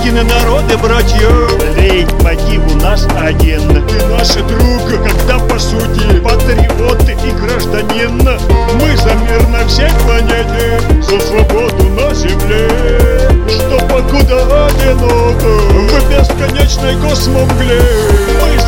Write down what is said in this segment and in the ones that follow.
Едины народы, братья. Ведь мотив у нас один. Ты наш друг, когда по сути Патриот и гражданин. Мы за мир на всей планете За свободу на земле. Что покуда одинок В бесконечной космомгле. Мы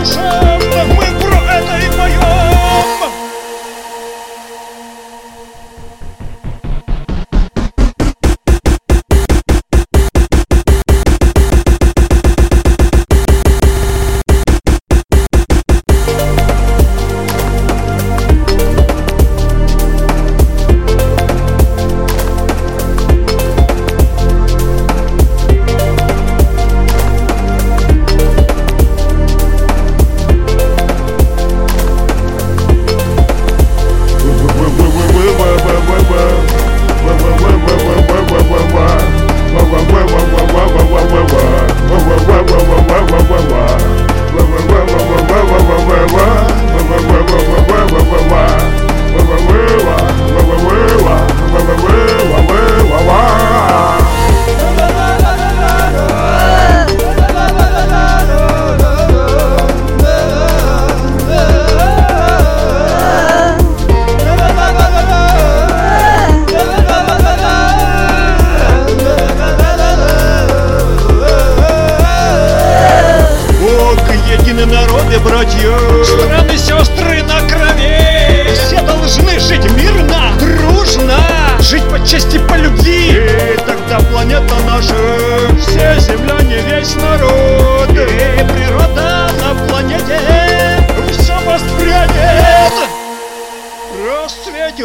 Nation. Народы, братья. Страны, сестры на крови. Все должны жить мирно, дружно Жить по чести, по любви. И тогда планета наша. Все земляне, весь народ. И природа на планете. Все воспрянет Расцветет